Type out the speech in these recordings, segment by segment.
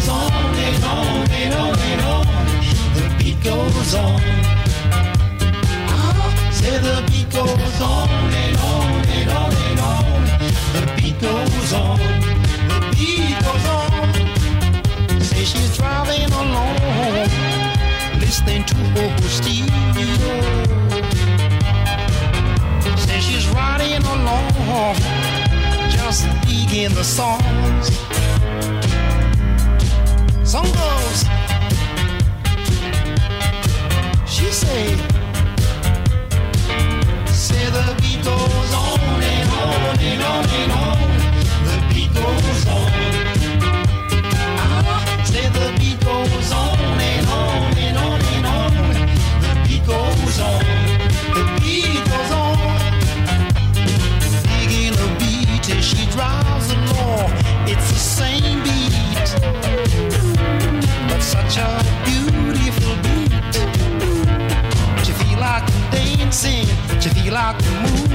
goes on and on and on and on. The beat goes on. Ah, say the beat goes on and on and on and on. The beat goes on. The beat goes on. Say she's driving along, listening to her stereo. Say she's riding along, just digging the songs.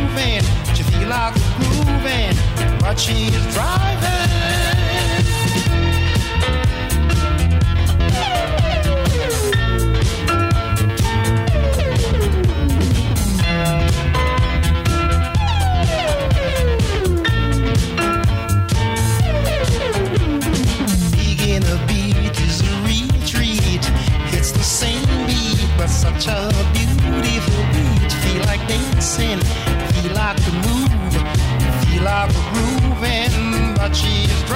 moving. She feel like grooving, but she's driving. feel like the move, feel like the grooving, but she's.